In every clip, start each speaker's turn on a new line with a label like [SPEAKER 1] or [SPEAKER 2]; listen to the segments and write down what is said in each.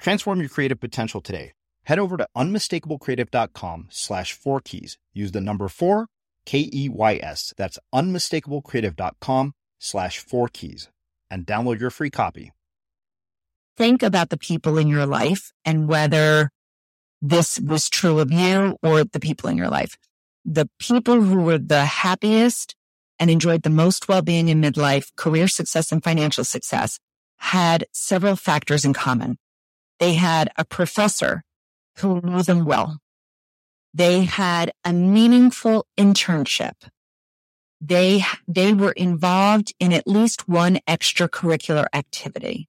[SPEAKER 1] Transform your creative potential today. Head over to unmistakablecreative.com slash four keys. Use the number four, K E Y S. That's unmistakablecreative.com slash four keys and download your free copy.
[SPEAKER 2] Think about the people in your life and whether this was true of you or the people in your life. The people who were the happiest and enjoyed the most well-being in midlife, career success and financial success had several factors in common. They had a professor who knew them well. They had a meaningful internship. They, they were involved in at least one extracurricular activity.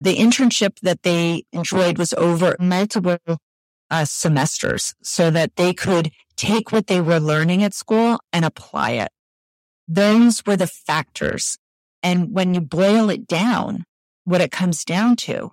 [SPEAKER 2] The internship that they enjoyed was over multiple uh, semesters so that they could take what they were learning at school and apply it. Those were the factors. And when you boil it down, what it comes down to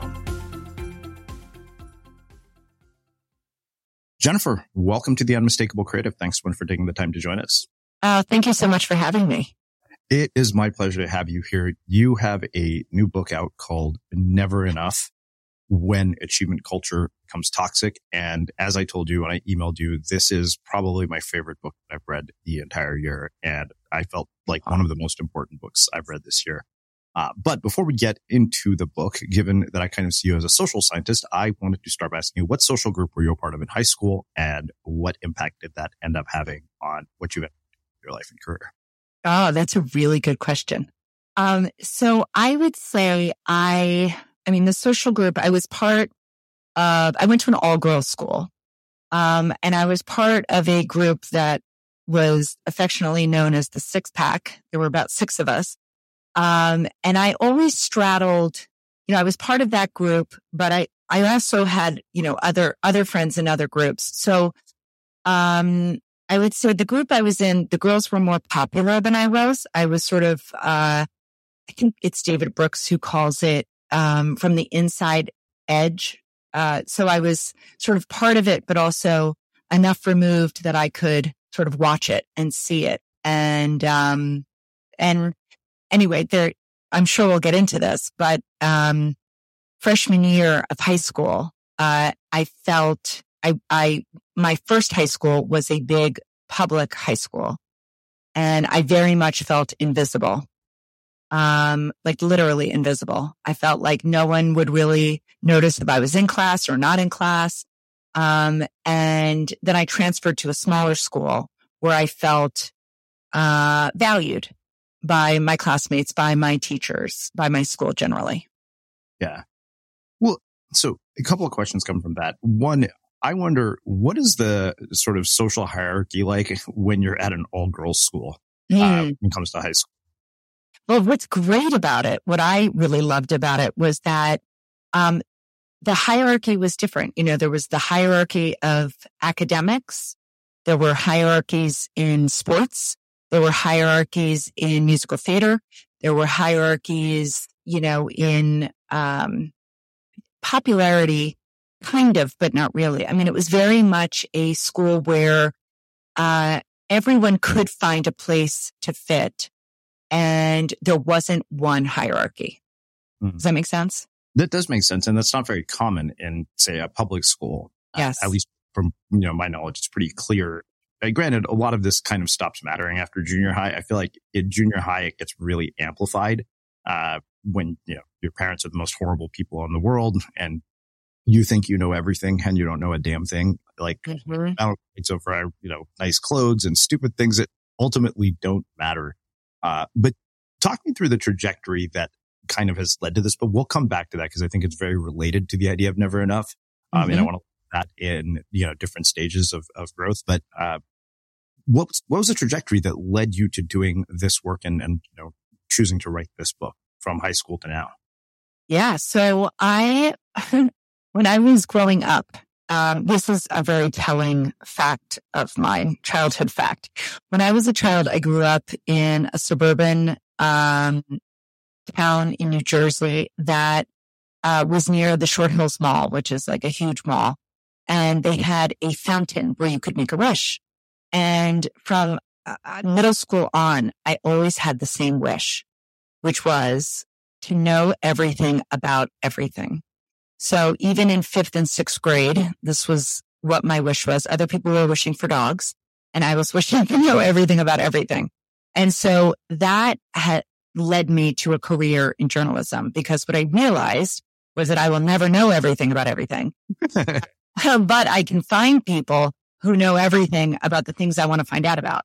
[SPEAKER 1] Jennifer, welcome to the Unmistakable Creative. Thanks one for taking the time to join us.
[SPEAKER 2] Uh, thank you so much for having me.
[SPEAKER 1] It is my pleasure to have you here. You have a new book out called Never Enough When Achievement Culture Becomes Toxic. And as I told you when I emailed you, this is probably my favorite book that I've read the entire year. And I felt like one of the most important books I've read this year. Uh, but before we get into the book, given that I kind of see you as a social scientist, I wanted to start by asking you what social group were you a part of in high school and what impact did that end up having on what you in your life and career?
[SPEAKER 2] Oh, that's a really good question. Um, so I would say I, I mean, the social group, I was part of, I went to an all girls school. Um, and I was part of a group that was affectionately known as the six pack. There were about six of us. Um, and I always straddled, you know, I was part of that group, but I, I also had, you know, other, other friends in other groups. So, um, I would say the group I was in, the girls were more popular than I was. I was sort of, uh, I think it's David Brooks who calls it, um, from the inside edge. Uh, so I was sort of part of it, but also enough removed that I could sort of watch it and see it. And, um, and anyway, there, I'm sure we'll get into this, but, um, freshman year of high school, uh, I felt I, I, my first high school was a big public high school and I very much felt invisible. Um, like literally invisible. I felt like no one would really notice if I was in class or not in class. Um, and then I transferred to a smaller school where I felt, uh, valued by my classmates, by my teachers, by my school generally.
[SPEAKER 1] Yeah. Well, so a couple of questions come from that. One, I wonder what is the sort of social hierarchy like when you're at an all girls school mm. uh, when it comes to high school?
[SPEAKER 2] Well, what's great about it, what I really loved about it was that, um, the hierarchy was different. You know, there was the hierarchy of academics. There were hierarchies in sports. There were hierarchies in musical theater. There were hierarchies, you know, in, um, popularity, kind of, but not really. I mean, it was very much a school where, uh, everyone could find a place to fit. and there wasn't one hierarchy. Mm. Does that make sense?
[SPEAKER 1] That does make sense. And that's not very common in, say, a public school.
[SPEAKER 2] Yes.
[SPEAKER 1] Uh, at least from, you know, my knowledge, it's pretty clear. Uh, granted, a lot of this kind of stops mattering after junior high. I feel like in junior high, it gets really amplified, uh, when, you know, your parents are the most horrible people in the world and you think you know everything and you don't know a damn thing. Like, mm-hmm. it's over, you know, nice clothes and stupid things that ultimately don't matter. Uh, but talk me through the trajectory that kind of has led to this, but we'll come back to that because I think it's very related to the idea of never enough. Um, mm-hmm. and I want to that in, you know, different stages of, of growth. But, uh, what was, what was the trajectory that led you to doing this work and, and, you know, choosing to write this book from high school to now?
[SPEAKER 2] Yeah. So I, when I was growing up, um, this is a very telling fact of mine, childhood fact. When I was a child, I grew up in a suburban um, town in New Jersey that uh, was near the Short Hills Mall, which is like a huge mall. And they had a fountain where you could make a wish. And from uh, uh, middle school on, I always had the same wish, which was to know everything about everything. So even in fifth and sixth grade, this was what my wish was. Other people were wishing for dogs and I was wishing to know everything about everything. And so that had led me to a career in journalism because what I realized was that I will never know everything about everything, but I can find people who know everything about the things I want to find out about.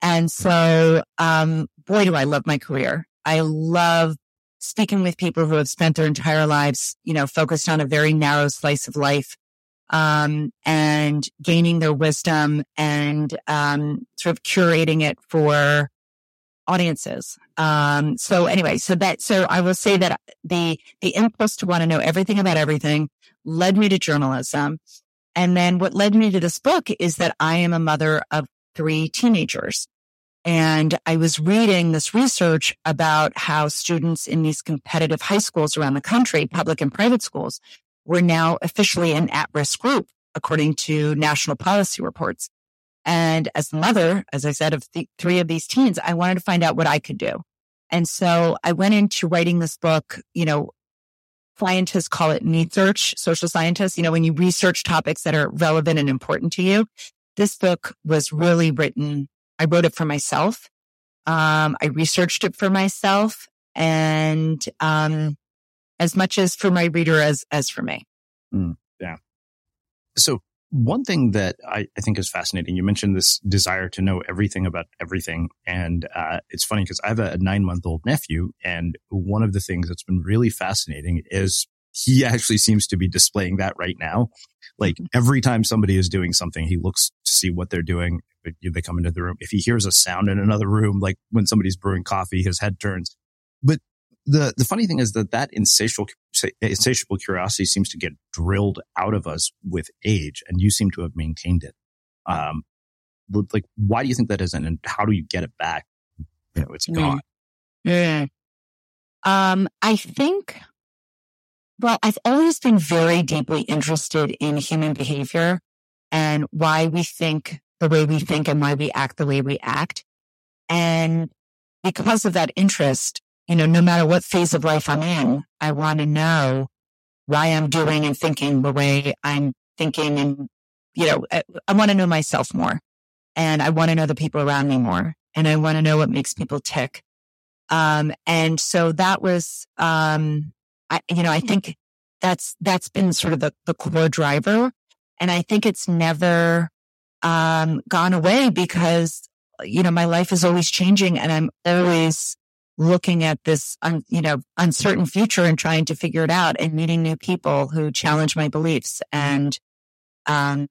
[SPEAKER 2] And so, um, boy, do I love my career. I love speaking with people who have spent their entire lives, you know, focused on a very narrow slice of life, um, and gaining their wisdom and, um, sort of curating it for audiences. Um, so anyway, so that, so I will say that the, the impulse to want to know everything about everything led me to journalism. And then what led me to this book is that I am a mother of three teenagers. And I was reading this research about how students in these competitive high schools around the country, public and private schools, were now officially an at-risk group, according to national policy reports. And as the mother, as I said, of th- three of these teens, I wanted to find out what I could do. And so I went into writing this book, you know, scientists call it me-search, social scientists, you know, when you research topics that are relevant and important to you. This book was really written. I wrote it for myself. Um, I researched it for myself and, um, as much as for my reader as, as for me.
[SPEAKER 1] Mm, yeah. So one thing that I, I, think is fascinating, you mentioned this desire to know everything about everything. And uh, it's funny because I have a, nine month old nephew. And one of the things that's been really fascinating is he actually seems to be displaying that right now. Like mm-hmm. every time somebody is doing something, he looks to see what they're doing. They come into the room. If he hears a sound in another room, like when somebody's brewing coffee, his head turns. But the, the funny thing is that that insatiable, insatiable curiosity seems to get drilled out of us with age and you seem to have maintained it. Um, like, why do you think that isn't? And how do you get it back? You know, it's gone.
[SPEAKER 2] Yeah. Um, I think, well, I've always been very deeply interested in human behavior and why we think the way we think and why we act the way we act. And because of that interest, you know, no matter what phase of life I'm in, I want to know why I'm doing and thinking the way I'm thinking. And, you know, I, I want to know myself more and I want to know the people around me more and I want to know what makes people tick. Um, and so that was, um, I, you know, I think that's, that's been sort of the, the core driver. And I think it's never, um, gone away because, you know, my life is always changing and I'm always looking at this, un, you know, uncertain future and trying to figure it out and meeting new people who challenge my beliefs. And, um,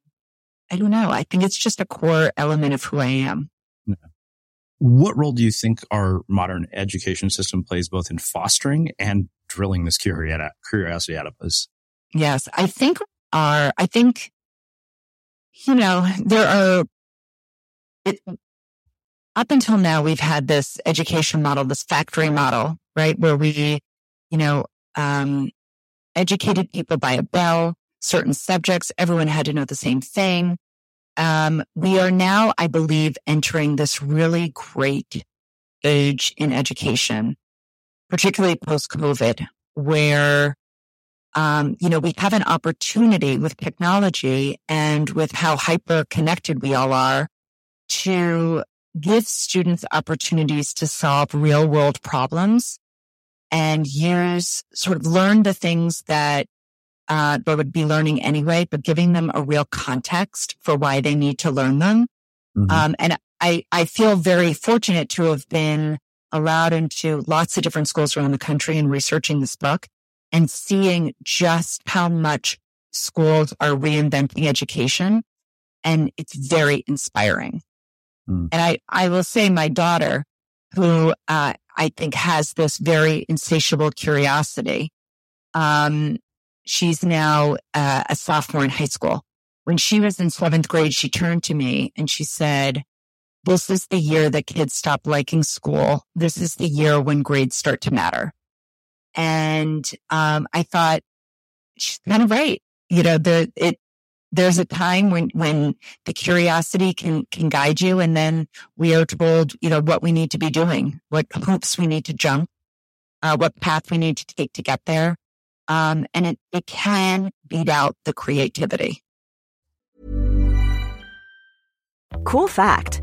[SPEAKER 2] I don't know. I think it's just a core element of who I am. Yeah.
[SPEAKER 1] What role do you think our modern education system plays both in fostering and drilling this curiosity out of us?
[SPEAKER 2] Yes, I think our, I think, you know, there are, it, up until now, we've had this education model, this factory model, right? Where we, you know, um, educated people by a bell, certain subjects. Everyone had to know the same thing. Um, we are now, I believe, entering this really great age in education, particularly post COVID, where um, you know, we have an opportunity with technology and with how hyper connected we all are to give students opportunities to solve real world problems and use sort of learn the things that uh, they would be learning anyway, but giving them a real context for why they need to learn them. Mm-hmm. Um, and I, I feel very fortunate to have been allowed into lots of different schools around the country and researching this book and seeing just how much schools are reinventing education. And it's very inspiring. Mm. And I, I will say my daughter, who, uh, I think has this very insatiable curiosity. Um, she's now uh, a sophomore in high school. When she was in seventh grade, she turned to me and she said, this is the year that kids stop liking school. This is the year when grades start to matter. And, um, I thought she's kind of right. You know, the, it, there's a time when, when the curiosity can, can guide you. And then we are told, you know, what we need to be doing, what hoops we need to jump, uh, what path we need to take to get there. Um, and it, it can beat out the creativity.
[SPEAKER 3] Cool fact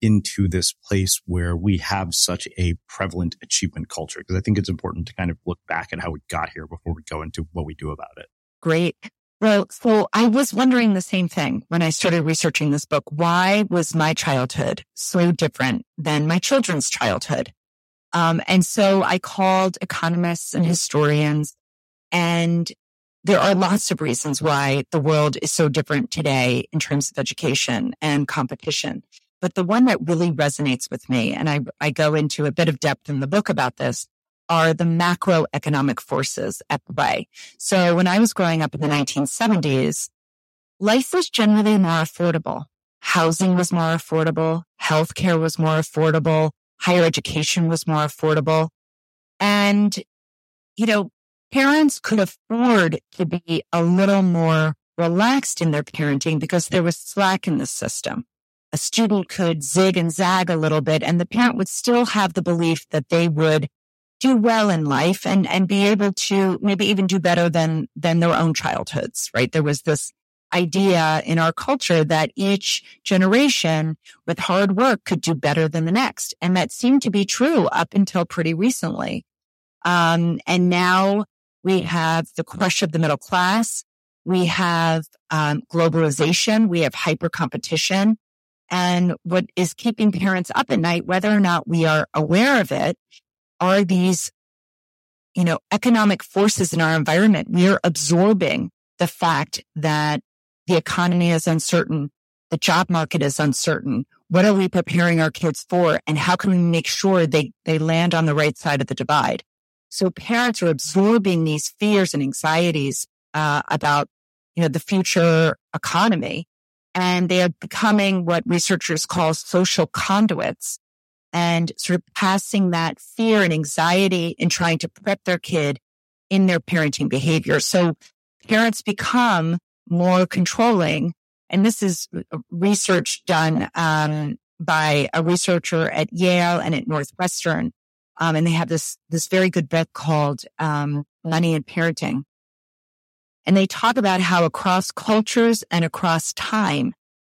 [SPEAKER 1] into this place where we have such a prevalent achievement culture? Because I think it's important to kind of look back at how we got here before we go into what we do about it.
[SPEAKER 2] Great. Well, so I was wondering the same thing when I started researching this book. Why was my childhood so different than my children's childhood? Um, and so I called economists and historians and there are lots of reasons why the world is so different today in terms of education and competition. But the one that really resonates with me, and I, I go into a bit of depth in the book about this, are the macroeconomic forces at play. So when I was growing up in the 1970s, life was generally more affordable. Housing was more affordable. Healthcare was more affordable. Higher education was more affordable. And, you know, parents could afford to be a little more relaxed in their parenting because there was slack in the system. A student could zig and zag a little bit and the parent would still have the belief that they would do well in life and, and be able to maybe even do better than, than their own childhoods, right? There was this idea in our culture that each generation with hard work could do better than the next. And that seemed to be true up until pretty recently. Um, and now we have the crush of the middle class. We have um, globalization. We have hyper competition. And what is keeping parents up at night, whether or not we are aware of it, are these, you know, economic forces in our environment. We are absorbing the fact that the economy is uncertain. The job market is uncertain. What are we preparing our kids for? And how can we make sure they, they land on the right side of the divide? So parents are absorbing these fears and anxieties uh, about, you know, the future economy, and they are becoming what researchers call social conduits, and sort of passing that fear and anxiety and trying to prep their kid in their parenting behavior. So parents become more controlling, and this is research done um, by a researcher at Yale and at Northwestern um, and they have this, this very good book called, um, Money and Parenting. And they talk about how across cultures and across time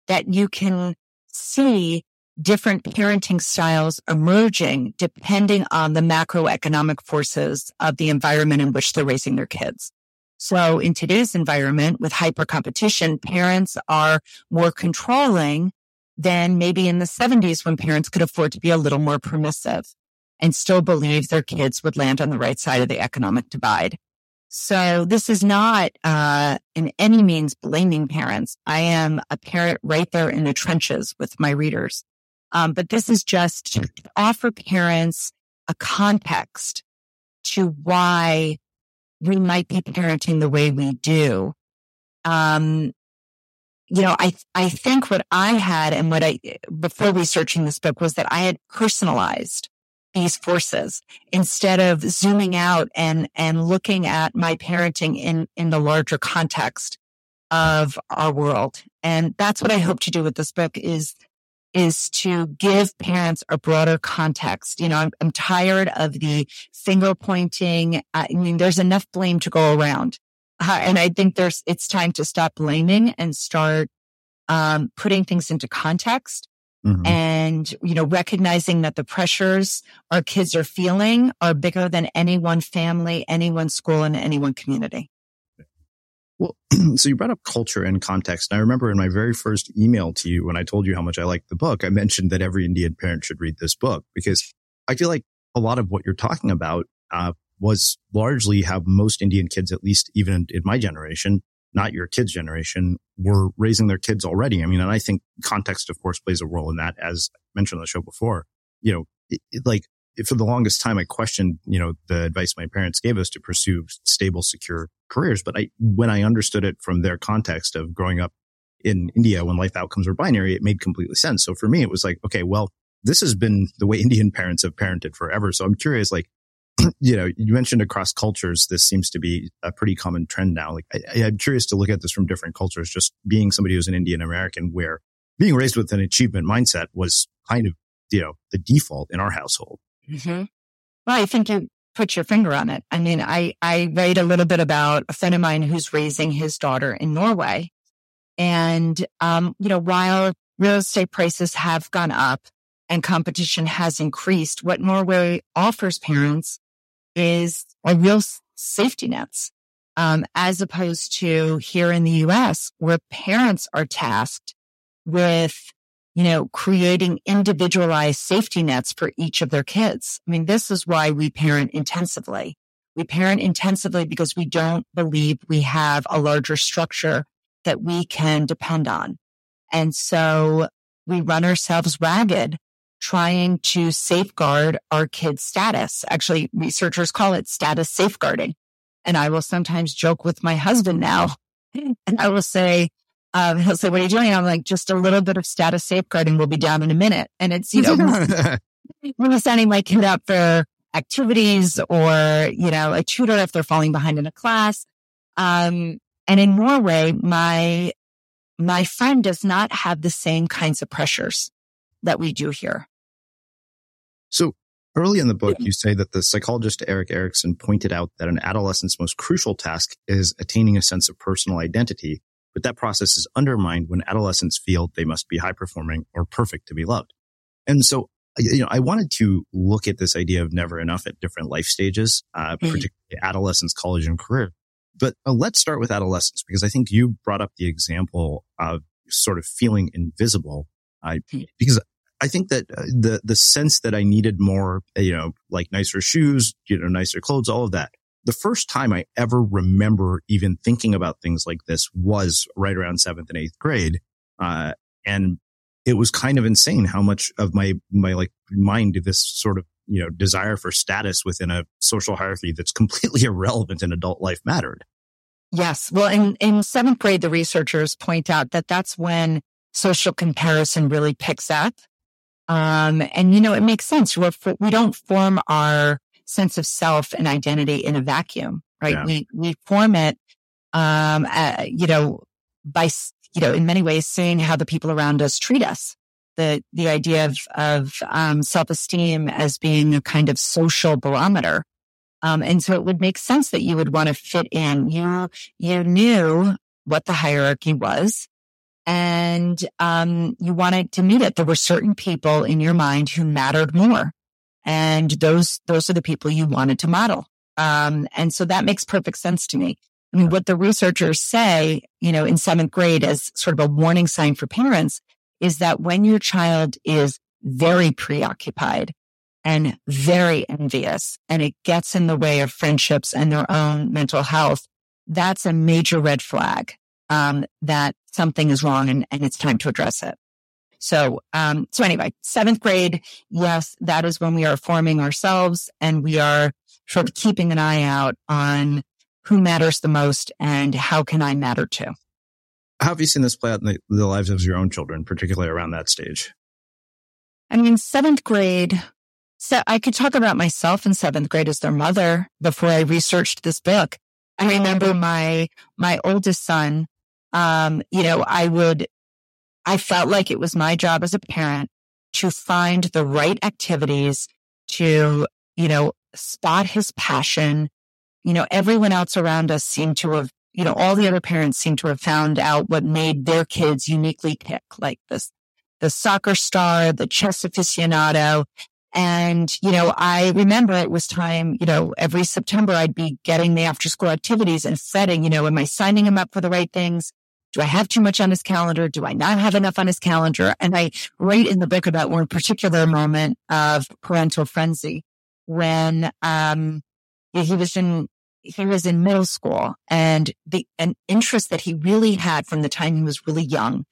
[SPEAKER 2] that you can see different parenting styles emerging depending on the macroeconomic forces of the environment in which they're raising their kids. So in today's environment with hyper competition, parents are more controlling than maybe in the 70s when parents could afford to be a little more permissive and still believe their kids would land on the right side of the economic divide. So this is not uh, in any means blaming parents. I am a parent right there in the trenches with my readers. Um, but this is just to offer parents a context to why we might be parenting the way we do. Um, you know, I, I think what I had and what I, before researching this book was that I had personalized these forces instead of zooming out and, and looking at my parenting in, in the larger context of our world. And that's what I hope to do with this book is, is to give parents a broader context. You know, I'm, I'm tired of the finger pointing. I mean, there's enough blame to go around. Uh, and I think there's, it's time to stop blaming and start, um, putting things into context Mm-hmm. And, you know, recognizing that the pressures our kids are feeling are bigger than any one family, any one school, and any one community.
[SPEAKER 1] Well, so you brought up culture and context. And I remember in my very first email to you, when I told you how much I liked the book, I mentioned that every Indian parent should read this book because I feel like a lot of what you're talking about, uh, was largely how most Indian kids, at least even in my generation, not your kids generation were raising their kids already. I mean, and I think context, of course, plays a role in that. As I mentioned on the show before, you know, it, it, like for the longest time, I questioned, you know, the advice my parents gave us to pursue stable, secure careers. But I, when I understood it from their context of growing up in India when life outcomes were binary, it made completely sense. So for me, it was like, okay, well, this has been the way Indian parents have parented forever. So I'm curious, like, you know, you mentioned across cultures, this seems to be a pretty common trend now. Like, I, am curious to look at this from different cultures. Just being somebody who's an Indian American, where being raised with an achievement mindset was kind of, you know, the default in our household.
[SPEAKER 2] Mm-hmm. Well, I think you put your finger on it. I mean, I I write a little bit about a friend of mine who's raising his daughter in Norway, and um, you know, while real estate prices have gone up and competition has increased, what Norway offers parents is a real safety nets. Um, as opposed to here in the US where parents are tasked with you know, creating individualized safety nets for each of their kids. I mean, this is why we parent intensively. We parent intensively because we don't believe we have a larger structure that we can depend on. And so we run ourselves ragged trying to safeguard our kids' status. Actually, researchers call it status safeguarding. And I will sometimes joke with my husband now and I will say, um, he'll say, what are you doing? I'm like, just a little bit of status safeguarding will be down in a minute. And it's, you know, we're sending my kid up for activities or, you know, a tutor if they're falling behind in a class. Um, and in Norway, my, my friend does not have the same kinds of pressures that we do here.
[SPEAKER 1] So early in the book, you say that the psychologist Erik Erikson pointed out that an adolescent's most crucial task is attaining a sense of personal identity, but that process is undermined when adolescents feel they must be high performing or perfect to be loved. And so, you know, I wanted to look at this idea of never enough at different life stages, uh, mm-hmm. particularly adolescence, college, and career. But uh, let's start with adolescence because I think you brought up the example of sort of feeling invisible. Uh, because I think that uh, the the sense that I needed more, you know, like nicer shoes, you know, nicer clothes, all of that. The first time I ever remember even thinking about things like this was right around seventh and eighth grade, uh, and it was kind of insane how much of my my like mind this sort of you know desire for status within a social hierarchy that's completely irrelevant in adult life mattered.
[SPEAKER 2] Yes, well, in in seventh grade, the researchers point out that that's when social comparison really picks up um, and you know, it makes sense. We're, we don't form our sense of self and identity in a vacuum, right? Yeah. We, we form it, um, uh, you know, by, you know, in many ways seeing how the people around us treat us. The, the idea of, of, um, self-esteem as being a kind of social barometer. Um, and so it would make sense that you would want to fit in. You, you knew what the hierarchy was and um, you wanted to meet it. There were certain people in your mind who mattered more, and those those are the people you wanted to model. Um, and so that makes perfect sense to me. I mean, what the researchers say, you know, in seventh grade as sort of a warning sign for parents is that when your child is very preoccupied and very envious and it gets in the way of friendships and their own mental health, that's a major red flag um, that something is wrong and, and it's time to address it. So, um, so anyway, seventh grade, yes, that is when we are forming ourselves and we are sort of keeping an eye out on who matters the most and how can I matter too.
[SPEAKER 1] How have you seen this play out in the, the lives of your own children, particularly around that stage?
[SPEAKER 2] I mean, seventh grade, so I could talk about myself in seventh grade as their mother before I researched this book. I remember my, my oldest son um, you know, I would, I felt like it was my job as a parent to find the right activities to, you know, spot his passion. You know, everyone else around us seemed to have, you know, all the other parents seemed to have found out what made their kids uniquely tick, like this, the soccer star, the chess aficionado. And, you know, I remember it was time, you know, every September I'd be getting the after school activities and setting, you know, am I signing him up for the right things? Do I have too much on his calendar? Do I not have enough on his calendar? And I write in the book about one particular moment of parental frenzy when, um, he was in, he was in middle school and the, an interest that he really had from the time he was really young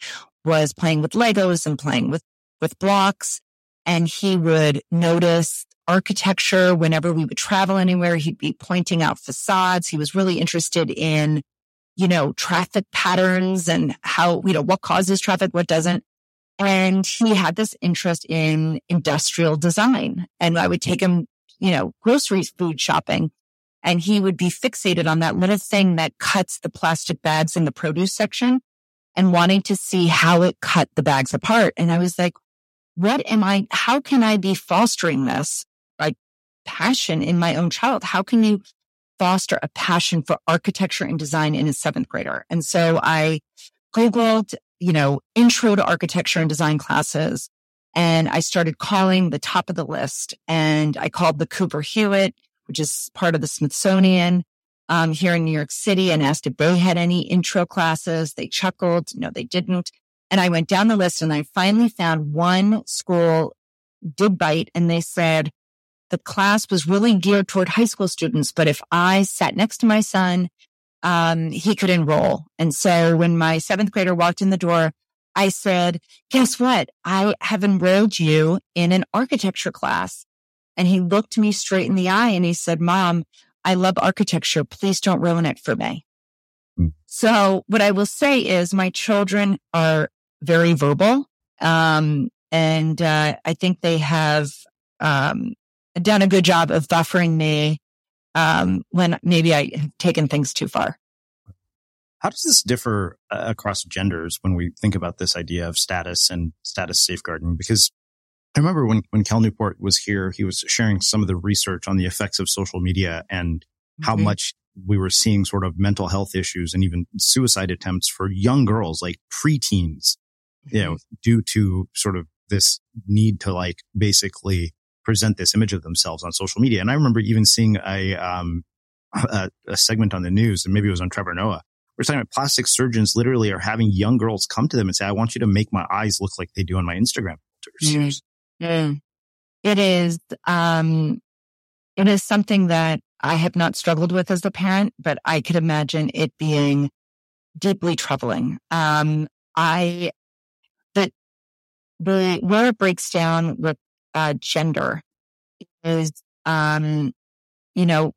[SPEAKER 2] was playing with Legos and playing with, with blocks. And he would notice architecture whenever we would travel anywhere. He'd be pointing out facades. He was really interested in you know, traffic patterns and how, you know, what causes traffic, what doesn't. And he had this interest in industrial design. And I would take him, you know, grocery food shopping and he would be fixated on that little thing that cuts the plastic bags in the produce section and wanting to see how it cut the bags apart. And I was like, what am I, how can I be fostering this like passion in my own child? How can you foster a passion for architecture and design in a seventh grader. And so I Googled, you know, intro to architecture and design classes. And I started calling the top of the list and I called the Cooper Hewitt, which is part of the Smithsonian um, here in New York City and asked if they had any intro classes. They chuckled. No, they didn't. And I went down the list and I finally found one school did bite and they said the class was really geared toward high school students. But if I sat next to my son, um, he could enroll. And so when my seventh grader walked in the door, I said, guess what? I have enrolled you in an architecture class. And he looked me straight in the eye and he said, mom, I love architecture. Please don't ruin it for me. Mm. So what I will say is my children are very verbal. Um, and, uh, I think they have, um, done a good job of buffering me, um, when maybe I have taken things too far.
[SPEAKER 1] How does this differ uh, across genders when we think about this idea of status and status safeguarding? Because I remember when, when Cal Newport was here, he was sharing some of the research on the effects of social media and how mm-hmm. much we were seeing sort of mental health issues and even suicide attempts for young girls, like preteens, you know, mm-hmm. due to sort of this need to like basically present this image of themselves on social media. And I remember even seeing a, um, a, a segment on the news and maybe it was on Trevor Noah. We're talking about plastic surgeons literally are having young girls come to them and say, I want you to make my eyes look like they do on my Instagram filters.
[SPEAKER 2] Mm. Mm. It is, um, it is something that I have not struggled with as a parent, but I could imagine it being deeply troubling. Um, I, the, the, where it breaks down with, uh, gender is, um, you know,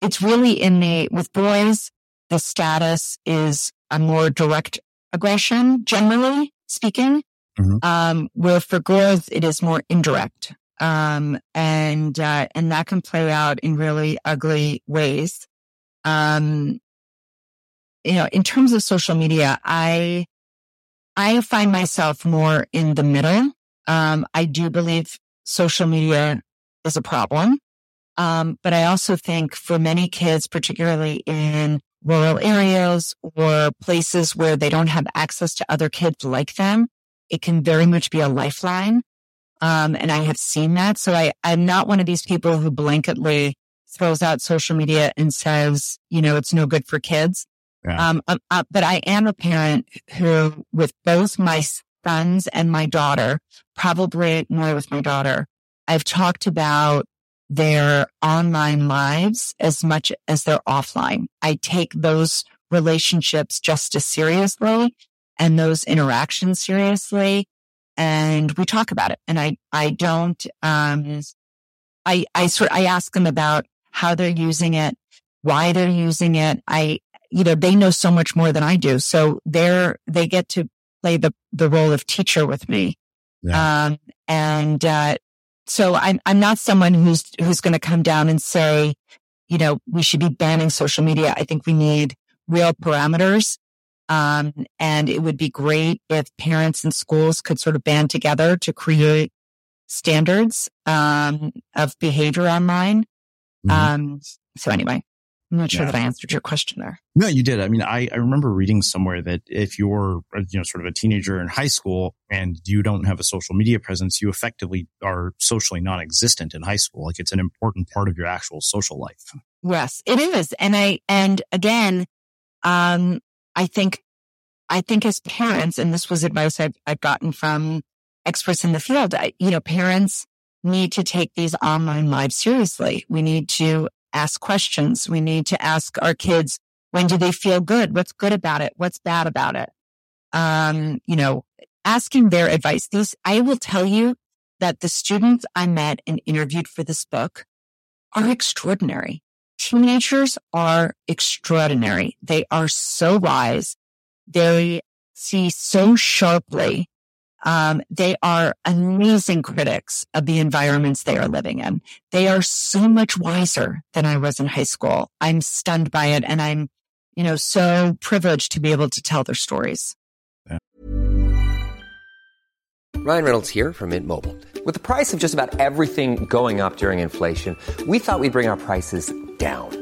[SPEAKER 2] it's really in the, with boys, the status is a more direct aggression, generally speaking. Mm-hmm. Um, where for girls, it is more indirect. Um, and, uh, and that can play out in really ugly ways. Um, you know, in terms of social media, I, I find myself more in the middle. Um, I do believe social media is a problem. Um, but I also think for many kids, particularly in rural areas or places where they don't have access to other kids like them, it can very much be a lifeline. Um, and I have seen that. So I, I'm not one of these people who blanketly throws out social media and says, you know, it's no good for kids. Yeah. Um, uh, uh, but I am a parent who, with both my sons and my daughter, probably more with my daughter, I've talked about their online lives as much as their offline. I take those relationships just as seriously and those interactions seriously and we talk about it. And I, I don't, um, I, I sort, I ask them about how they're using it, why they're using it. I, you know, they know so much more than I do. So they're, they get to play the, the role of teacher with me. Yeah. Um, and, uh, so I'm, I'm not someone who's, who's going to come down and say, you know, we should be banning social media. I think we need real parameters um, and it would be great if parents and schools could sort of band together to create standards um, of behavior online. Mm-hmm. Um, so anyway, I'm not sure yeah. that I answered your question there.
[SPEAKER 1] No, you did. I mean, I, I remember reading somewhere that if you're, you know, sort of a teenager in high school and you don't have a social media presence, you effectively are socially non-existent in high school. Like it's an important part of your actual social life.
[SPEAKER 2] Yes, it is. And I, and again, um, I think, I think as parents, and this was advice I've, I've gotten from experts in the field, I, you know, parents need to take these online lives seriously. We need to ask questions. We need to ask our kids, when do they feel good? What's good about it? What's bad about it? Um, you know, asking their advice. These, I will tell you that the students I met and interviewed for this book are extraordinary teenagers are extraordinary. They are so wise. They see so sharply. Um, they are amazing critics of the environments they are living in. They are so much wiser than I was in high school. I'm stunned by it. And I'm, you know, so privileged to be able to tell their stories.
[SPEAKER 4] Ryan Reynolds here from Mint Mobile. With the price of just about everything going up during inflation, we thought we'd bring our prices down.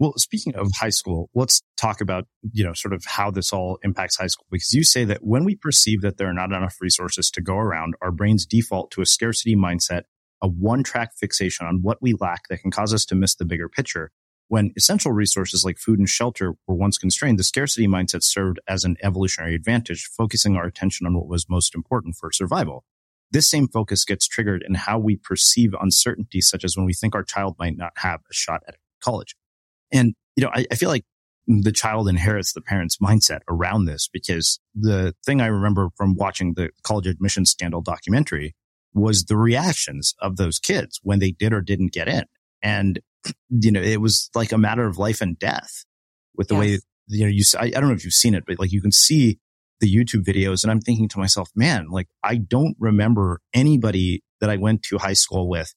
[SPEAKER 1] Well, speaking of high school, let's talk about, you know, sort of how this all impacts high school. Because you say that when we perceive that there are not enough resources to go around, our brains default to a scarcity mindset, a one track fixation on what we lack that can cause us to miss the bigger picture. When essential resources like food and shelter were once constrained, the scarcity mindset served as an evolutionary advantage, focusing our attention on what was most important for survival. This same focus gets triggered in how we perceive uncertainty, such as when we think our child might not have a shot at college. And, you know, I, I, feel like the child inherits the parent's mindset around this because the thing I remember from watching the college admission scandal documentary was the reactions of those kids when they did or didn't get in. And, you know, it was like a matter of life and death with the yes. way, you know, you, I, I don't know if you've seen it, but like you can see the YouTube videos and I'm thinking to myself, man, like I don't remember anybody that I went to high school with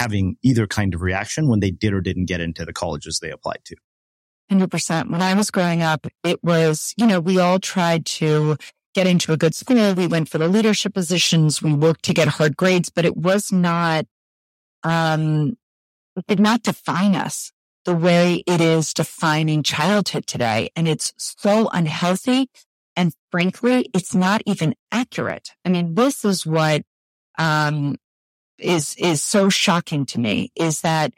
[SPEAKER 1] having either kind of reaction when they did or didn't get into the colleges they applied to.
[SPEAKER 2] 100%. When I was growing up, it was, you know, we all tried to get into a good school. We went for the leadership positions. We worked to get hard grades, but it was not, um, it did not define us the way it is defining childhood today. And it's so unhealthy. And frankly, it's not even accurate. I mean, this is what, um, is, is so shocking to me is that,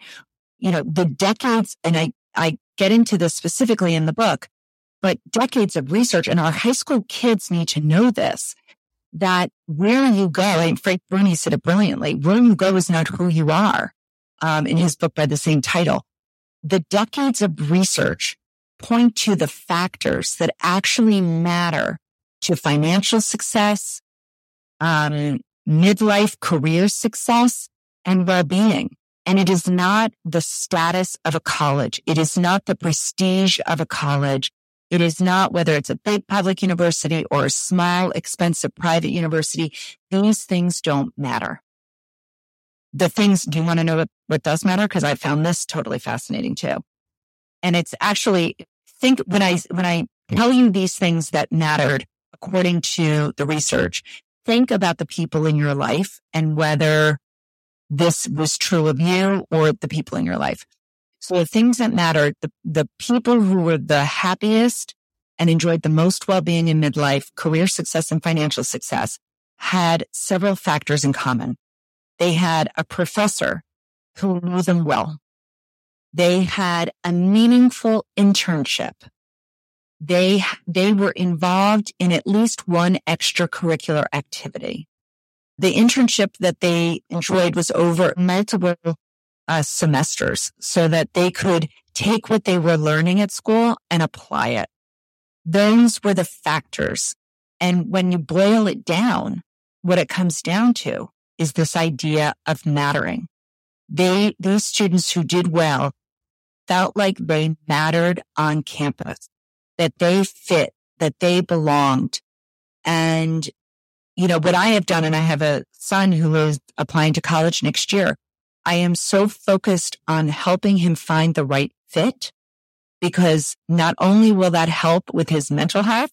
[SPEAKER 2] you know, the decades, and I, I get into this specifically in the book, but decades of research and our high school kids need to know this, that where you go, and Frank Bruni said it brilliantly, where you go is not who you are, um, in his book by the same title. The decades of research point to the factors that actually matter to financial success, um, midlife career success and well-being. And it is not the status of a college. It is not the prestige of a college. It is not whether it's a big public university or a small, expensive private university. These things don't matter. The things, do you want to know what, what does matter? Because I found this totally fascinating too. And it's actually, think when I, when I tell you these things that mattered according to the research, think about the people in your life and whether this was true of you or the people in your life. So the things that matter, the, the people who were the happiest and enjoyed the most well-being in midlife, career success and financial success had several factors in common. They had a professor who knew them well. They had a meaningful internship. They, they were involved in at least one extracurricular activity the internship that they enjoyed was over multiple uh, semesters so that they could take what they were learning at school and apply it. Those were the factors. And when you boil it down, what it comes down to is this idea of mattering. They, those students who did well felt like they mattered on campus, that they fit, that they belonged. And you know, what I have done, and I have a son who is applying to college next year. I am so focused on helping him find the right fit because not only will that help with his mental health,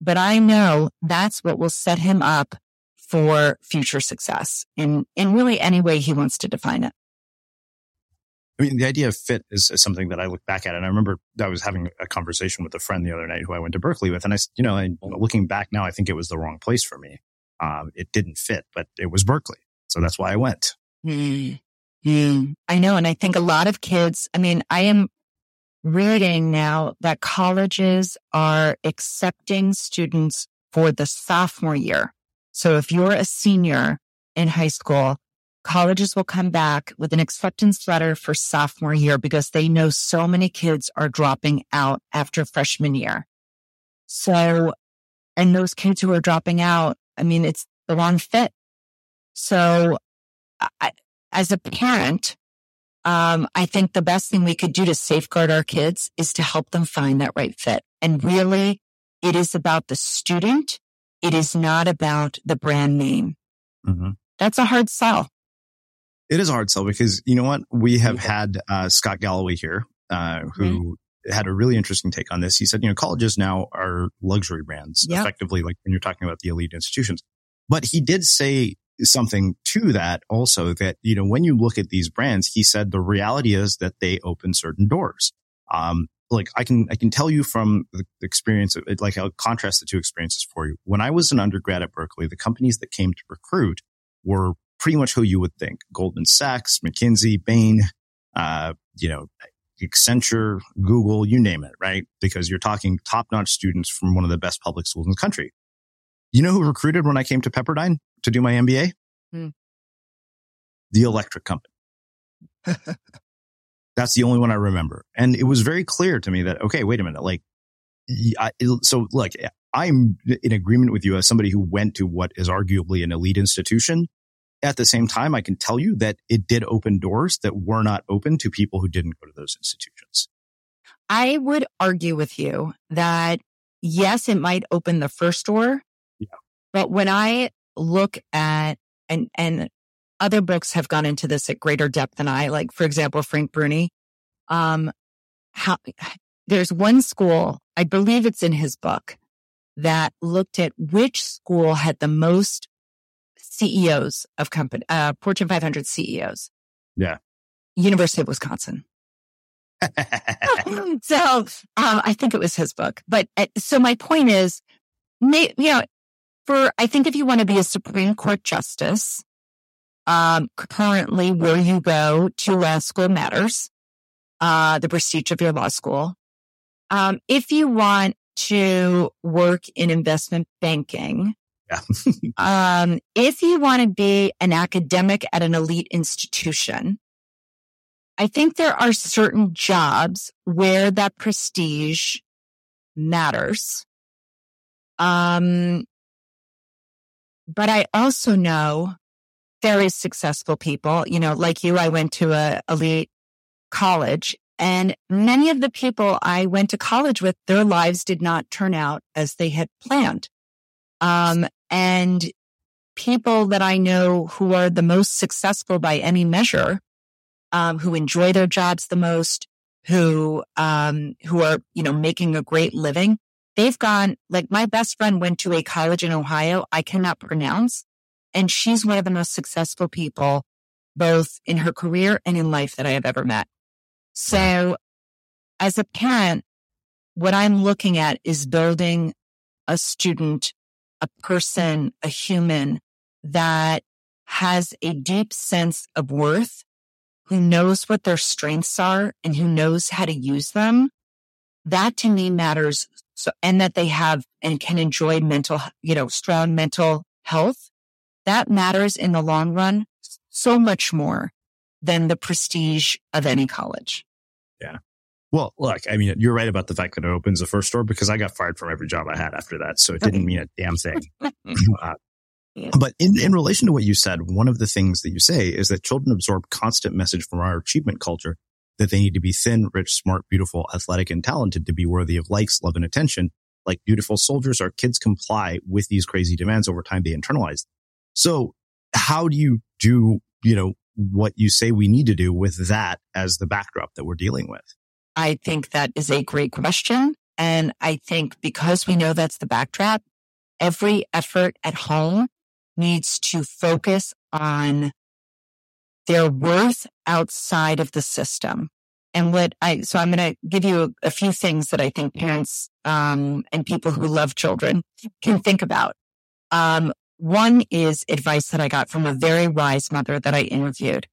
[SPEAKER 2] but I know that's what will set him up for future success in, in really any way he wants to define it.
[SPEAKER 1] I mean, the idea of fit is, is, something that I look back at. And I remember I was having a conversation with a friend the other night who I went to Berkeley with. And I, you know, and looking back now, I think it was the wrong place for me. Um, it didn't fit, but it was Berkeley. So that's why I went.
[SPEAKER 2] Mm. Mm. I know. And I think a lot of kids, I mean, I am reading now that colleges are accepting students for the sophomore year. So if you're a senior in high school, colleges will come back with an acceptance letter for sophomore year because they know so many kids are dropping out after freshman year. So, and those kids who are dropping out, I mean, it's the wrong fit. So I, as a parent, um, I think the best thing we could do to safeguard our kids is to help them find that right fit. And really, it is about the student. It is not about the brand name. Mm-hmm. That's a hard sell.
[SPEAKER 1] It is a hard sell because you know what? We have had uh, Scott Galloway here, uh, who mm-hmm. had a really interesting take on this. He said, you know, colleges now are luxury brands, yep. effectively, like when you're talking about the elite institutions. But he did say something to that also that, you know, when you look at these brands, he said the reality is that they open certain doors. Um, like I can, I can tell you from the experience, like I'll contrast the two experiences for you. When I was an undergrad at Berkeley, the companies that came to recruit were pretty much who you would think. Goldman Sachs, McKinsey, Bain, uh, you know, Accenture, Google, you name it, right? Because you're talking top notch students from one of the best public schools in the country. You know who recruited when I came to Pepperdine to do my MBA? Hmm. The electric company. That's the only one I remember. And it was very clear to me that, okay, wait a minute. Like, I, so look, I'm in agreement with you as somebody who went to what is arguably an elite institution. At the same time, I can tell you that it did open doors that were not open to people who didn't go to those institutions.
[SPEAKER 2] I would argue with you that yes, it might open the first door, but when I look at, and, and other books have gone into this at greater depth than I, like, for example, Frank Bruni, um, how there's one school, I believe it's in his book that looked at which school had the most CEOs of company, uh, Fortune 500 CEOs.
[SPEAKER 1] Yeah.
[SPEAKER 2] University of Wisconsin. so, um, I think it was his book, but uh, so my point is, may, you know, for, I think if you want to be a Supreme Court justice, um, currently where you go to law school matters, uh, the prestige of your law school. Um, if you want to work in investment banking, yeah. um, if you want to be an academic at an elite institution, I think there are certain jobs where that prestige matters. Um, but I also know very successful people, you know, like you, I went to a elite college and many of the people I went to college with, their lives did not turn out as they had planned. Um, and people that I know who are the most successful by any measure, um, who enjoy their jobs the most, who, um, who are, you know, making a great living. They've gone, like my best friend went to a college in Ohio I cannot pronounce. And she's one of the most successful people, both in her career and in life that I have ever met. So as a parent, what I'm looking at is building a student, a person, a human that has a deep sense of worth, who knows what their strengths are and who knows how to use them. That to me matters. So, and that they have and can enjoy mental, you know, strong mental health. That matters in the long run so much more than the prestige of any college.
[SPEAKER 1] Yeah. Well, look, I mean, you're right about the fact that it opens the first door because I got fired from every job I had after that. So it didn't mean a damn thing. uh, but in, in relation to what you said, one of the things that you say is that children absorb constant message from our achievement culture that they need to be thin, rich, smart, beautiful, athletic, and talented to be worthy of likes, love, and attention. Like dutiful soldiers, our kids comply with these crazy demands over time. They internalize. So how do you do, you know, what you say we need to do with that as the backdrop that we're dealing with?
[SPEAKER 2] I think that is a great question. And I think because we know that's the backdrop, every effort at home needs to focus on their worth outside of the system. And what I, so I'm going to give you a, a, few things that I think parents, um, and people who love children can think about. Um, one is advice that I got from a very wise mother that I interviewed.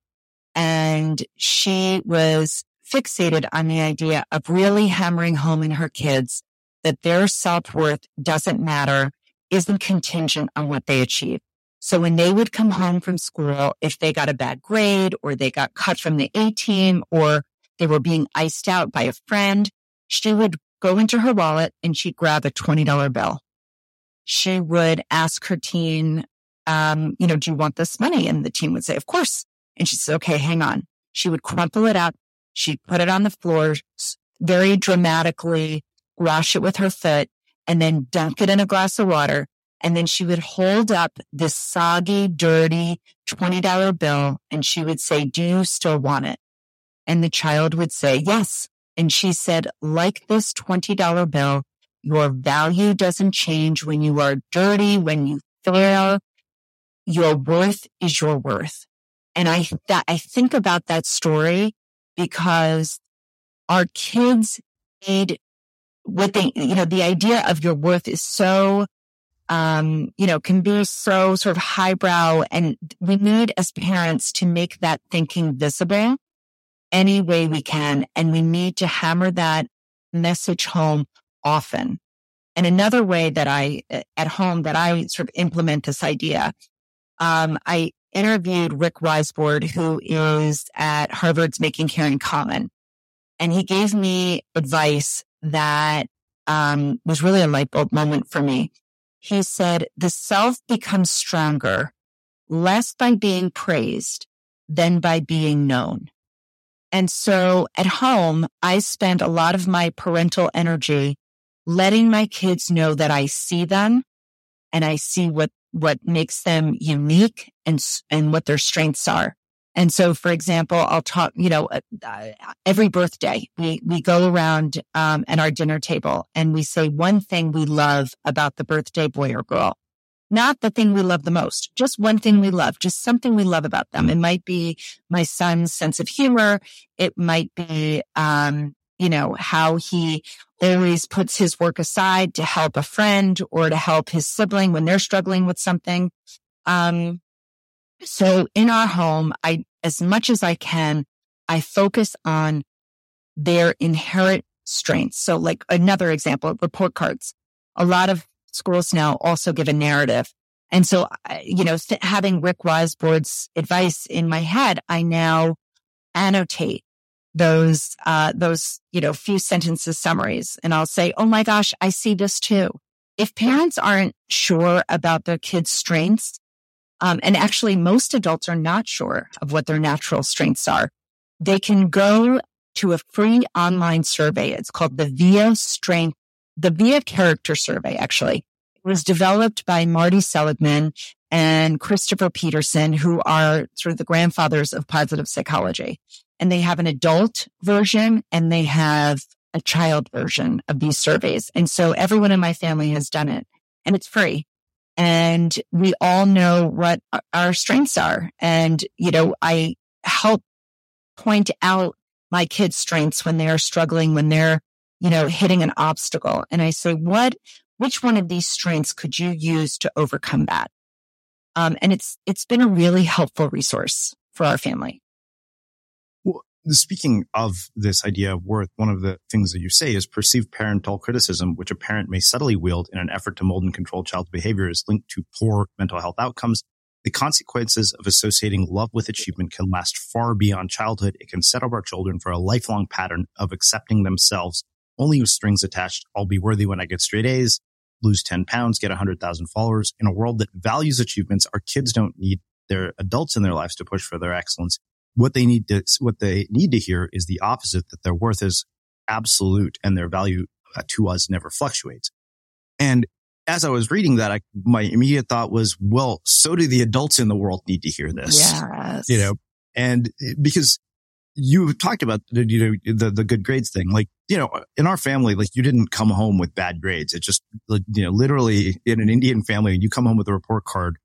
[SPEAKER 2] And she was fixated on the idea of really hammering home in her kids that their self worth doesn't matter, isn't contingent on what they achieve. So when they would come home from school, if they got a bad grade or they got cut from the A team or they were being iced out by a friend, she would go into her wallet and she'd grab a $20 bill she would ask her teen, um, you know, do you want this money? And the teen would say, of course. And she said, okay, hang on. She would crumple it up. She'd put it on the floor very dramatically, wash it with her foot and then dunk it in a glass of water. And then she would hold up this soggy, dirty $20 bill and she would say, do you still want it? And the child would say, yes. And she said, like this $20 bill, your value doesn't change when you are dirty, when you fail. Your worth is your worth. And I, that, I think about that story because our kids need what they, you know, the idea of your worth is so, um, you know, can be so sort of highbrow. And we need as parents to make that thinking visible any way we can. And we need to hammer that message home often. And another way that I, at home, that I sort of implement this idea, um, I interviewed Rick Weissbourd, who is at Harvard's Making Caring Common. And he gave me advice that um, was really a light bulb moment for me. He said, the self becomes stronger less by being praised than by being known. And so at home, I spend a lot of my parental energy letting my kids know that I see them and I see what, what makes them unique and, and what their strengths are. And so, for example, I'll talk, you know, uh, uh, every birthday we, we go around, um, at our dinner table and we say one thing we love about the birthday boy or girl. Not the thing we love the most, just one thing we love, just something we love about them. It might be my son's sense of humor. It might be, um, you know, how he always puts his work aside to help a friend or to help his sibling when they're struggling with something. Um, so in our home, I, as much as I can, I focus on their inherent strengths. So like another example, report cards. A lot of schools now also give a narrative. And so, you know, having Rick Weissbourd's advice in my head, I now annotate those, uh, those, you know, few sentences summaries and I'll say, Oh my gosh, I see this too. if parents aren't sure about their kids' strengths, um, and actually most adults are not sure of what their natural strengths are, they can go to a free online survey. It's called the VIA Strength, the VIA Character Survey, actually. It was developed by Marty Seligman and Christopher Peterson, who are sort of the grandfathers of positive psychology. And they have an adult version and they have a child version of these surveys. And so everyone in my family has done it and it's free. And we all know what our strengths are. And, you know, I help point out my kids' strengths when they are struggling, when they're, you know, hitting an obstacle. And I say, what, which one of these strengths could you use to overcome that? Um, and it's, it's been a really helpful resource for our family.
[SPEAKER 1] Well, speaking of this idea of worth, one of the things that you say is perceived parental criticism, which a parent may subtly wield in an effort to mold and control child's behavior is linked to poor mental health outcomes. The consequences of associating love with achievement can last far beyond childhood. It can set up our children for a lifelong pattern of accepting themselves only with strings attached. I'll be worthy when I get straight A's lose 10 pounds, get 100,000 followers. In a world that values achievements, our kids don't need their adults in their lives to push for their excellence. What they need to, what they need to hear is the opposite, that their worth is absolute and their value uh, to us never fluctuates. And as I was reading that, I, my immediate thought was, well, so do the adults in the world need to hear this.
[SPEAKER 2] Yes.
[SPEAKER 1] You know, and because you talked about the, you know, the, the good grades thing. Like, you know, in our family, like you didn't come home with bad grades. It just, you know, literally in an Indian family, you come home with a report card.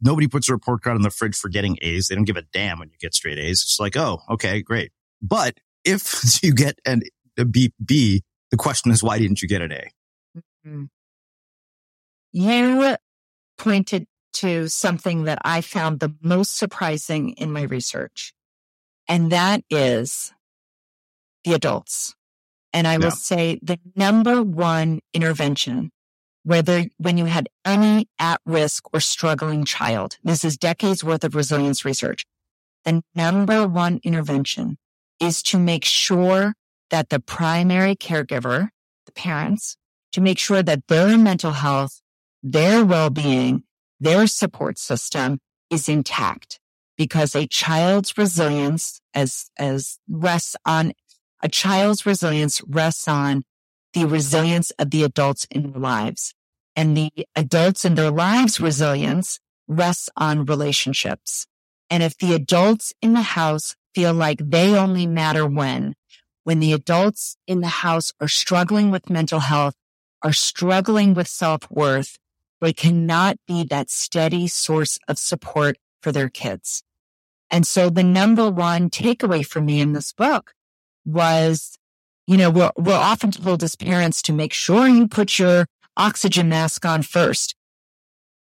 [SPEAKER 1] Nobody puts a report card on the fridge for getting A's. They don't give a damn when you get straight A's. It's like, oh, okay, great. But if you get an, a B, B, the question is, why didn't you get an A?
[SPEAKER 2] Mm-hmm. You pointed to something that I found the most surprising in my research and that is the adults. And I will say the number one intervention, whether when you had any at risk or struggling child, this is decades worth of resilience research. The number one intervention is to make sure that the primary caregiver, the parents, to make sure that their mental health, their well-being, their support system is intact because a child's resilience as, as rests on a child's resilience rests on the resilience of the adults in their lives and the adults in their lives resilience rests on relationships. And if the adults in the house feel like they only matter when, when the adults in the house are struggling with mental health, are struggling with self worth, they cannot be that steady source of support for their kids. And so the number one takeaway for me in this book was, you know, we're, we're often told as parents to make sure you put your oxygen mask on first.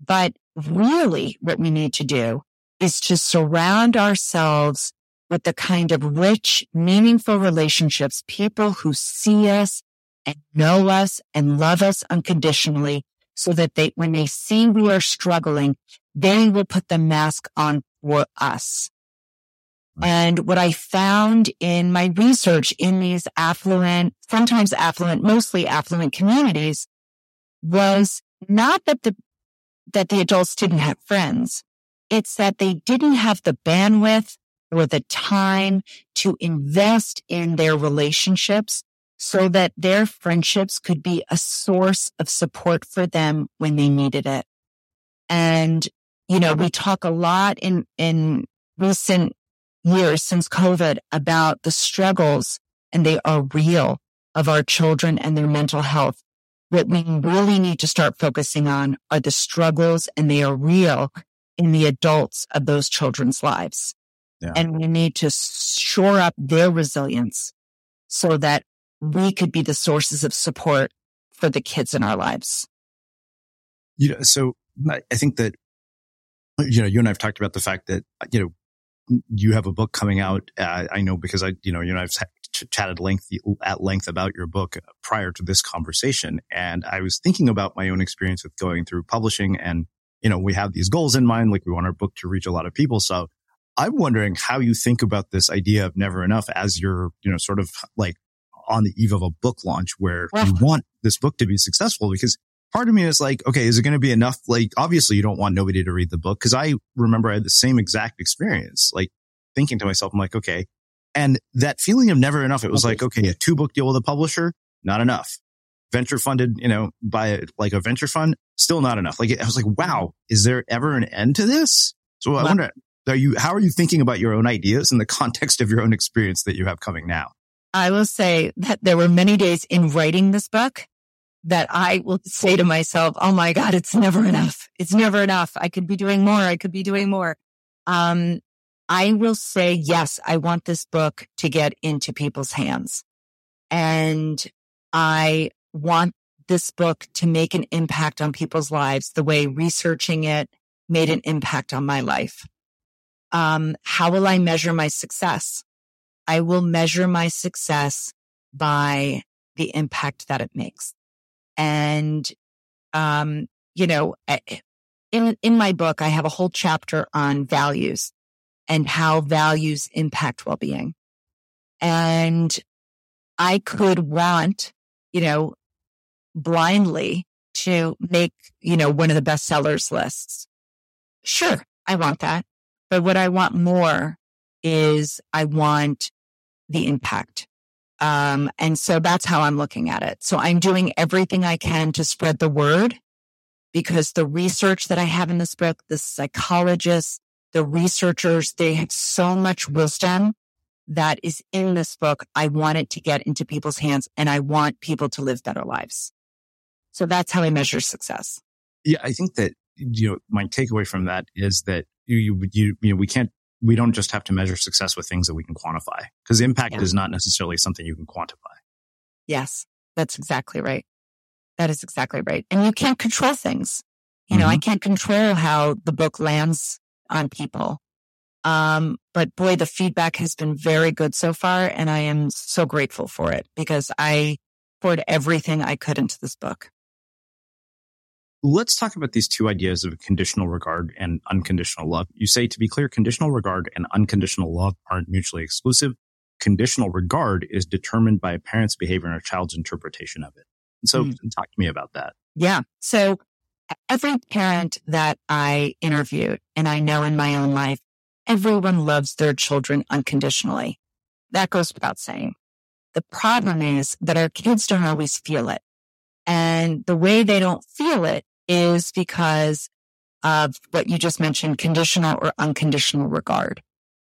[SPEAKER 2] But really what we need to do is to surround ourselves with the kind of rich, meaningful relationships, people who see us and know us and love us unconditionally so that they, when they see we are struggling, they will put the mask on for us. And what I found in my research in these affluent, sometimes affluent, mostly affluent communities was not that the, that the adults didn't have friends. It's that they didn't have the bandwidth or the time to invest in their relationships so that their friendships could be a source of support for them when they needed it. And, you know, we talk a lot in, in recent years since COVID about the struggles and they are real of our children and their mental health. What we really need to start focusing on are the struggles and they are real in the adults of those children's lives. Yeah. And we need to shore up their resilience so that we could be the sources of support for the kids in our lives.
[SPEAKER 1] You know, so I think that, you know, you and I have talked about the fact that, you know, you have a book coming out. Uh, I know because I, you know, you know, I've ch- chatted length at length about your book prior to this conversation, and I was thinking about my own experience with going through publishing, and you know, we have these goals in mind, like we want our book to reach a lot of people. So I'm wondering how you think about this idea of never enough as you're, you know, sort of like on the eve of a book launch where you want this book to be successful because part of me is like, okay, is it going to be enough? Like, obviously you don't want nobody to read the book. Cause I remember I had the same exact experience, like thinking to myself, I'm like, okay. And that feeling of never enough, it was like, okay, a two book deal with a publisher, not enough. Venture funded, you know, by like a venture fund, still not enough. Like, I was like, wow, is there ever an end to this? So I wonder, are you, how are you thinking about your own ideas in the context of your own experience that you have coming now?
[SPEAKER 2] I will say that there were many days in writing this book that I will say to myself, Oh my God, it's never enough. It's never enough. I could be doing more. I could be doing more. Um, I will say, yes, I want this book to get into people's hands and I want this book to make an impact on people's lives the way researching it made an impact on my life. Um, how will I measure my success? I will measure my success by the impact that it makes. And, um, you know, in, in my book, I have a whole chapter on values and how values impact well-being. And I could want, you know, blindly to make, you know, one of the best sellers lists. Sure. I want that. But what I want more is I want the impact. Um, and so that's how I'm looking at it. So I'm doing everything I can to spread the word because the research that I have in this book, the psychologists, the researchers, they have so much wisdom that is in this book. I want it to get into people's hands and I want people to live better lives. So that's how I measure success.
[SPEAKER 1] Yeah. I think that, you know, my takeaway from that is that you, you, you, you know, we can't we don't just have to measure success with things that we can quantify because impact yeah. is not necessarily something you can quantify.
[SPEAKER 2] Yes, that's exactly right. That is exactly right. And you can't control things. You know, mm-hmm. I can't control how the book lands on people. Um, but boy, the feedback has been very good so far. And I am so grateful for it because I poured everything I could into this book.
[SPEAKER 1] Let's talk about these two ideas of conditional regard and unconditional love. You say, to be clear, conditional regard and unconditional love aren't mutually exclusive. Conditional regard is determined by a parent's behavior and a child's interpretation of it. And so mm. talk to me about that.
[SPEAKER 2] Yeah. So every parent that I interviewed and I know in my own life, everyone loves their children unconditionally. That goes without saying. The problem is that our kids don't always feel it. And the way they don't feel it is because of what you just mentioned, conditional or unconditional regard.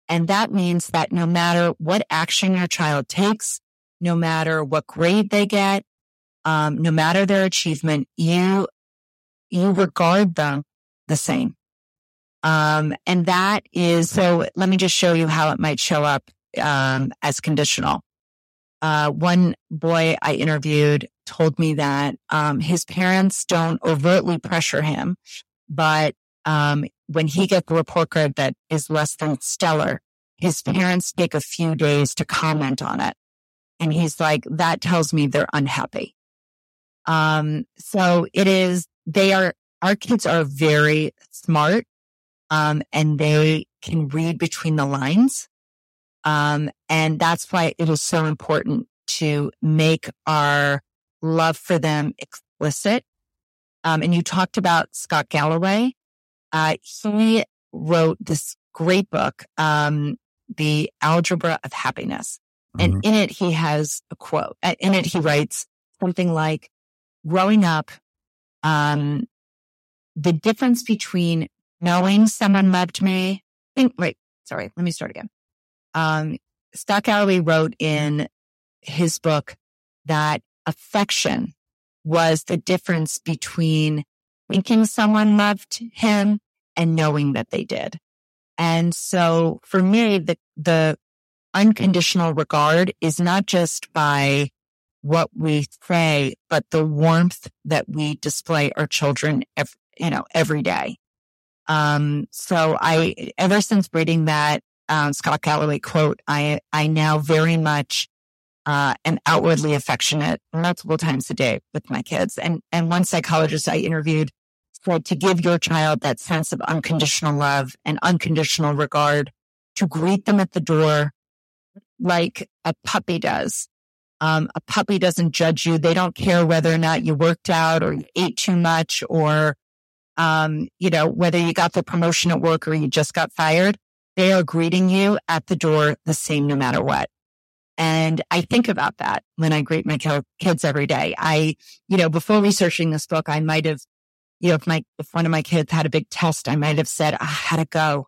[SPEAKER 2] And that means that no matter what action your child takes, no matter what grade they get, um, no matter their achievement, you, you regard them the same. Um, and that is, so let me just show you how it might show up, um, as conditional. Uh, one boy I interviewed told me that um, his parents don't overtly pressure him, but um, when he gets a report card that is less than stellar, his parents take a few days to comment on it. And he's like, that tells me they're unhappy. Um, so it is, they are, our kids are very smart, um, and they can read between the lines. Um, and that's why it is so important to make our love for them explicit. Um, and you talked about Scott Galloway. Uh, he wrote this great book, um, The Algebra of Happiness. Mm-hmm. And in it, he has a quote. In it, he writes something like, growing up, um, the difference between knowing someone loved me. Think, wait, sorry, let me start again. Um, Scott Galloway wrote in his book that affection was the difference between thinking someone loved him and knowing that they did. And so for me, the, the unconditional regard is not just by what we say, but the warmth that we display our children, every, you know, every day. Um, so I, ever since reading that, um, Scott Galloway quote, I, I now very much uh, am outwardly affectionate multiple times a day with my kids. And, and one psychologist I interviewed said to give your child that sense of unconditional love and unconditional regard, to greet them at the door like a puppy does, Um, a puppy doesn't judge you. They don't care whether or not you worked out or you ate too much or, um, you know, whether you got the promotion at work or you just got fired. They are greeting you at the door the same no matter what. And I think about that when I greet my kids every day. I, you know, before researching this book, I might have, you know, if my, if one of my kids had a big test, I might have said, I had to go.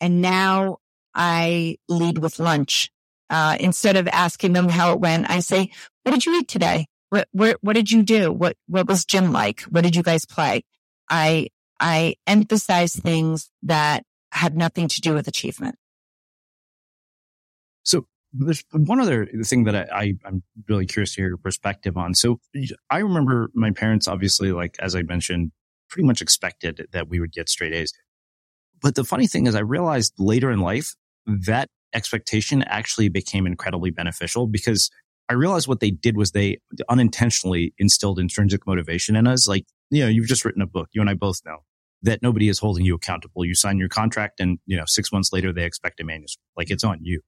[SPEAKER 2] And now I lead with lunch. Uh, instead of asking them how it went, I say, what did you eat today? What, what, what did you do? What, what was gym like? What did you guys play? I, I emphasize things that have nothing to do with achievement.
[SPEAKER 1] There's one other thing that I, I, am really curious to hear your perspective on. So I remember my parents, obviously, like, as I mentioned, pretty much expected that we would get straight A's. But the funny thing is I realized later in life that expectation actually became incredibly beneficial because I realized what they did was they unintentionally instilled intrinsic motivation in us. Like, you know, you've just written a book. You and I both know that nobody is holding you accountable. You sign your contract and, you know, six months later, they expect a manuscript. Like it's on you.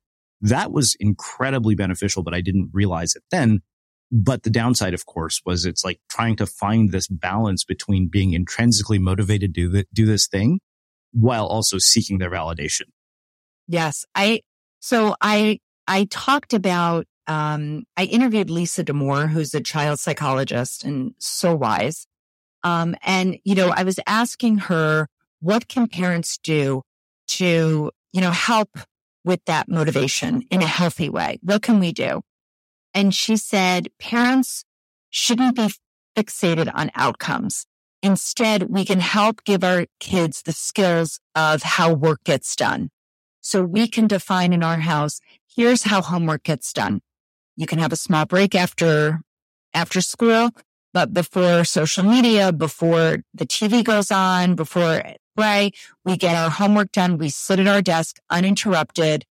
[SPEAKER 1] That was incredibly beneficial, but I didn't realize it then. But the downside, of course, was it's like trying to find this balance between being intrinsically motivated to do, this thing while also seeking their validation.
[SPEAKER 2] Yes. I, so I, I talked about, um, I interviewed Lisa Damour, who's a child psychologist and so wise. Um, and, you know, I was asking her, what can parents do to, you know, help with that motivation in a healthy way? What can we do? And she said, parents shouldn't be fixated on outcomes. Instead, we can help give our kids the skills of how work gets done. So we can define in our house, here's how homework gets done. You can have a small break after, after school, but before social media, before the TV goes on, before play, we get our homework done. We sit at our desk uninterrupted.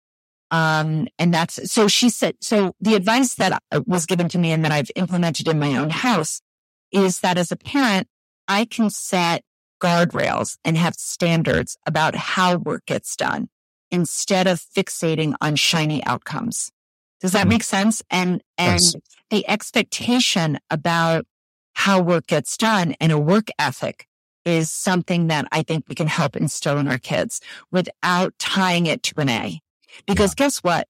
[SPEAKER 2] Um, and that's, so she said, so the advice that was given to me and that I've implemented in my own house is that as a parent, I can set guardrails and have standards about how work gets done instead of fixating on shiny outcomes. Does that mm-hmm. make sense? And, and yes. the expectation about how work gets done and a work ethic is something that I think we can help instill in our kids without tying it to an A. Because yeah. guess what?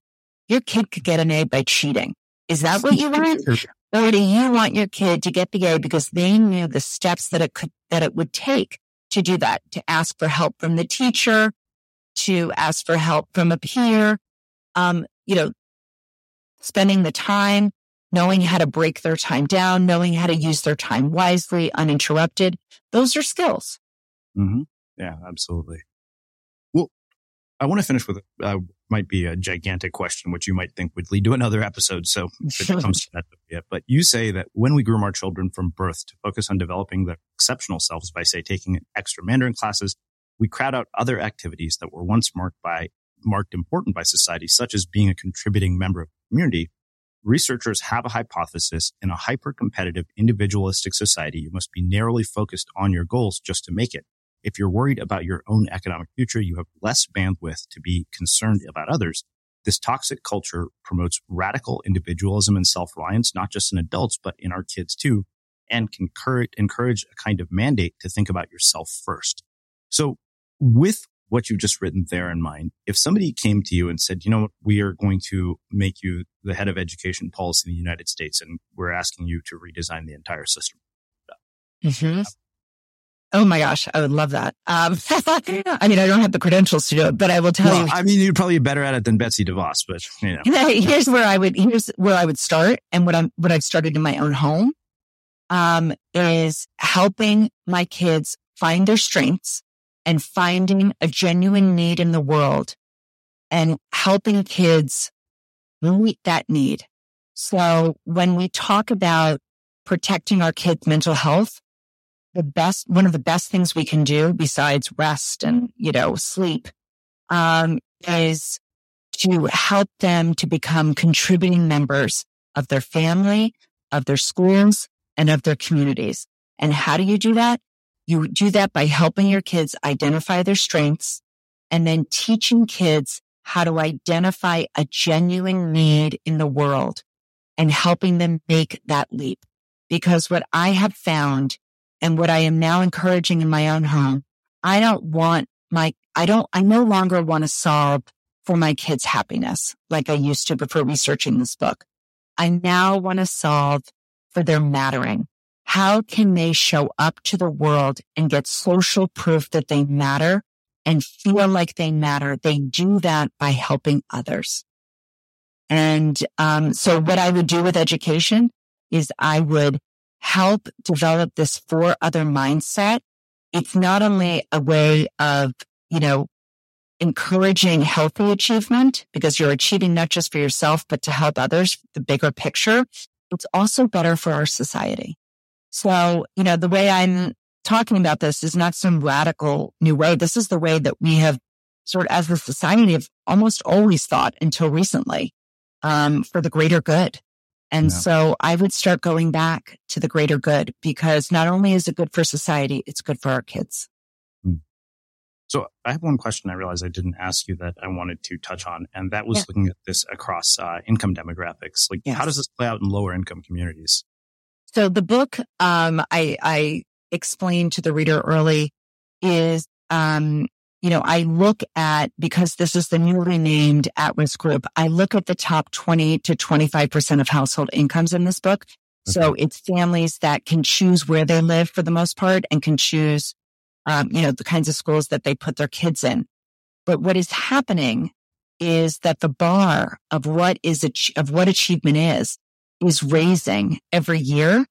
[SPEAKER 2] Your kid could get an A by cheating. Is that what you want? Or do you want your kid to get the A because they knew the steps that it could, that it would take to do that, to ask for help from the teacher, to ask for help from a peer, um, you know, spending the time, knowing how to break their time down, knowing how to use their time wisely, uninterrupted. Those are skills.
[SPEAKER 1] Mm-hmm. Yeah, absolutely. Well, I want to finish with uh, might be a gigantic question, which you might think would lead to another episode. So if it comes to that yet, but you say that when we groom our children from birth to focus on developing their exceptional selves by say taking extra Mandarin classes, we crowd out other activities that were once marked by marked important by society, such as being a contributing member of the community. Researchers have a hypothesis in a hyper competitive individualistic society. You must be narrowly focused on your goals just to make it. If you're worried about your own economic future, you have less bandwidth to be concerned about others. This toxic culture promotes radical individualism and self-reliance, not just in adults, but in our kids too, and can encourage a kind of mandate to think about yourself first. So with what you've just written there in mind, if somebody came to you and said, you know what, we are going to make you the head of education policy in the United States and we're asking you to redesign the entire system.
[SPEAKER 2] Mm-hmm. Oh my gosh, I would love that. Um, I mean, I don't have the credentials to do it, but I will tell well, you.
[SPEAKER 1] I mean, you're probably better at it than Betsy DeVos, but you know.
[SPEAKER 2] here's where I would, here's where I would start and what I'm, what I've started in my own home, um, is helping my kids find their strengths and finding a genuine need in the world and helping kids meet that need. So when we talk about protecting our kids' mental health, the best, one of the best things we can do besides rest and, you know, sleep, um, is to help them to become contributing members of their family, of their schools and of their communities. And how do you do that? You do that by helping your kids identify their strengths and then teaching kids how to identify a genuine need in the world and helping them make that leap. Because what I have found and what I am now encouraging in my own home, I don't want my, I don't, I no longer want to solve for my kids' happiness like I used to before researching this book. I now want to solve for their mattering. How can they show up to the world and get social proof that they matter and feel like they matter? They do that by helping others. And um, so what I would do with education is I would help develop this four other mindset. It's not only a way of, you know, encouraging healthy achievement because you're achieving not just for yourself, but to help others, the bigger picture. It's also better for our society. So, you know, the way I'm talking about this is not some radical new way. This is the way that we have sort of as a society have almost always thought until recently, um, for the greater good. And yeah. so I would start going back to the greater good because not only is it good for society, it's good for our kids.
[SPEAKER 1] Hmm. So I have one question I realized I didn't ask you that I wanted to touch on, and that was yeah. looking at this across uh, income demographics. Like, yes. how does this play out in lower income communities?
[SPEAKER 2] So the book, um, I, I explained to the reader early is, um, you know, I look at, because this is the newly named at-risk group, I look at the top 20 to 25% of household incomes in this book. Okay. So it's families that can choose where they live for the most part and can choose, um, you know, the kinds of schools that they put their kids in. But what is happening is that the bar of what is, of what achievement is is raising every year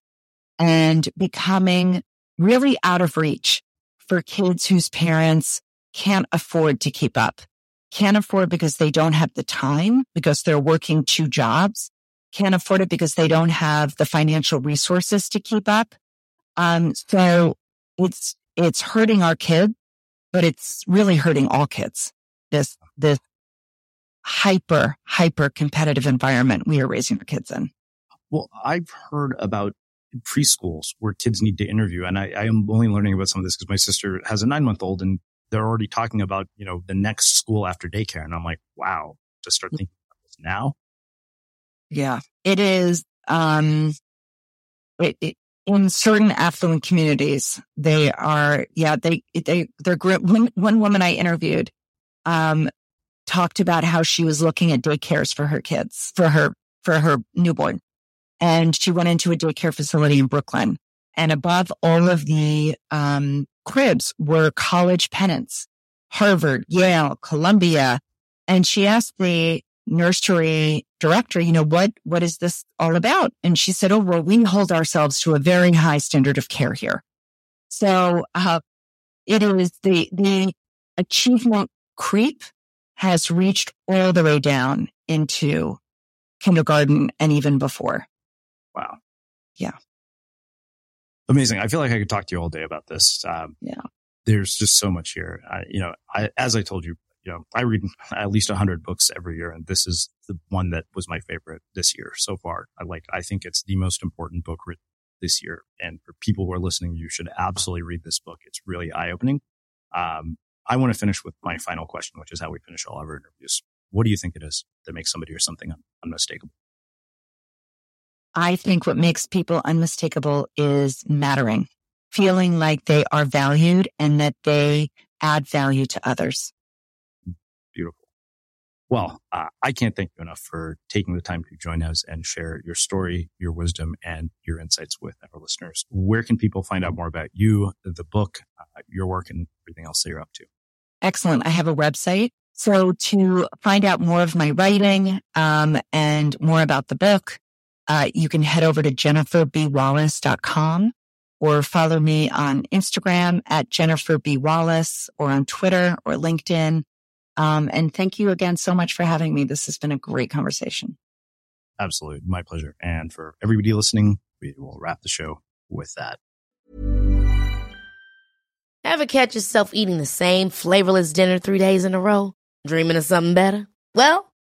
[SPEAKER 2] and becoming really out of reach for kids whose parents can't afford to keep up. Can't afford because they don't have the time because they're working two jobs. Can't afford it because they don't have the financial resources to keep up. Um, so it's, it's hurting our kids, but it's really hurting all kids. This, this hyper, hyper competitive environment we are raising our kids in.
[SPEAKER 1] Well, I've heard about preschools where kids need to interview. And I, I am only learning about some of this because my sister has a nine month old and they're already talking about, you know, the next school after daycare. And I'm like, wow, to start thinking about this now.
[SPEAKER 2] Yeah, it is. Um, it, it, in certain affluent communities, they are, yeah, they, they, they're, one, one woman I interviewed, um, talked about how she was looking at daycares for her kids, for her, for her newborn and she went into a daycare facility in Brooklyn. And above all of the um, cribs were college pennants, Harvard, Yale, Columbia. And she asked the nursery director, you know, what, what is this all about? And she said, Oh, well, we hold ourselves to a very high standard of care here. So, uh, it is the, the achievement creep has reached all the way down into kindergarten and even before.
[SPEAKER 1] Wow.
[SPEAKER 2] Yeah.
[SPEAKER 1] Amazing. I feel like I could talk to you all day about this. Um,
[SPEAKER 2] yeah.
[SPEAKER 1] There's just so much here. I, you know, I, as I told you, you know, I read at least hundred books every year, and this is the one that was my favorite this year so far. I like, I think it's the most important book written this year. And for people who are listening, you should absolutely read this book. It's really eye opening. Um, I want to finish with my final question, which is how we finish all our interviews. What do you think it is that makes somebody or something unmistakable?
[SPEAKER 2] I think what makes people unmistakable is mattering, feeling like they are valued and that they add value to others.
[SPEAKER 1] Beautiful. Well, uh, I can't thank you enough for taking the time to join us and share your story, your wisdom, and your insights with our listeners. Where can people find out more about you, the book, uh, your work, and everything else that you're up to?
[SPEAKER 2] Excellent. I have a website. So to find out more of my writing um, and more about the book, uh, you can head over to jenniferbwallace.com or follow me on Instagram at Jennifer B. Wallace or on Twitter or LinkedIn. Um, and thank you again so much for having me. This has been a great conversation.
[SPEAKER 1] Absolutely. My pleasure. And for everybody listening, we will wrap the show with that.
[SPEAKER 5] Ever catch yourself eating the same flavorless dinner three days in a row? Dreaming of something better? Well,